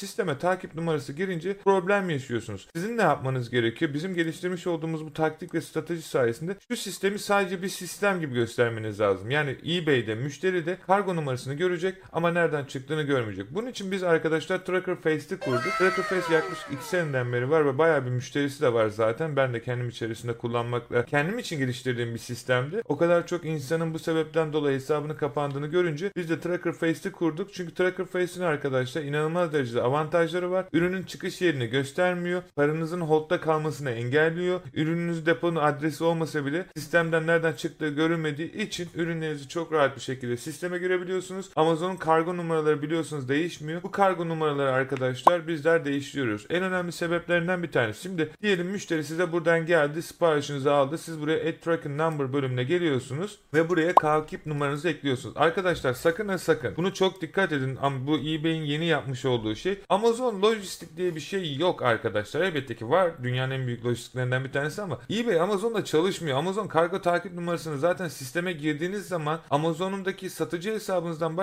Sisteme takip numarası girince problem yaşıyorsunuz. Sizin ne yapmanız gerekiyor? Bizim geliştirmiş olduğumuz bu taktik ve strateji sayesinde şu sistemi sadece bir sistem gibi göstermeniz lazım. Yani eBay'de müşteri de kargo numarasını görecek ama nereden çıktığını görmeyecek. Bunun için biz arkadaşlar Tracker Face'i kurduk. Tracker Face yaklaşık 2 seneden beri var ve bayağı bir müşterisi de var zaten. Ben de kendim içerisinde kullanmakla kendim için geliştirdiğim bir sistemdi. O kadar çok insanın bu sebepten dolayı hesabını kapandığını görünce biz de Tracker Face'i kurduk. Çünkü Tracker Face'in arkadaşlar inanılmaz derecede avantajları var. Ürünün çıkış yerini göstermiyor. Paranızın hold'da kalmasını engelliyor. Ürününüz deponun adresi olmasa bile sistemden nereden çıktığı görünmediği için ürünlerinizi çok rahat bir şekilde sisteme girebiliyorsunuz. Amazon'un kargo numaraları biliyorsunuz değişmiyor. Bu kargo numaraları arkadaşlar bizler değiştiriyoruz. En önemli sebeplerinden bir tanesi. Şimdi diyelim müşteri size buradan geldi, siparişinizi aldı. Siz buraya Add Tracking Number bölümüne geliyorsunuz ve buraya takip numaranızı ekliyorsunuz. Arkadaşlar sakın ha sakın. Bunu çok dikkat edin. Ama bu eBay'in yeni yapmış olduğu şey. Amazon lojistik diye bir şey yok arkadaşlar. Elbette ki var. Dünyanın en büyük lojistiklerinden bir tanesi ama eBay Amazon'da çalışmıyor. Amazon kargo takip numarasını zaten sisteme girdiğiniz zaman Amazon'undaki satıcı hesabınızdan baş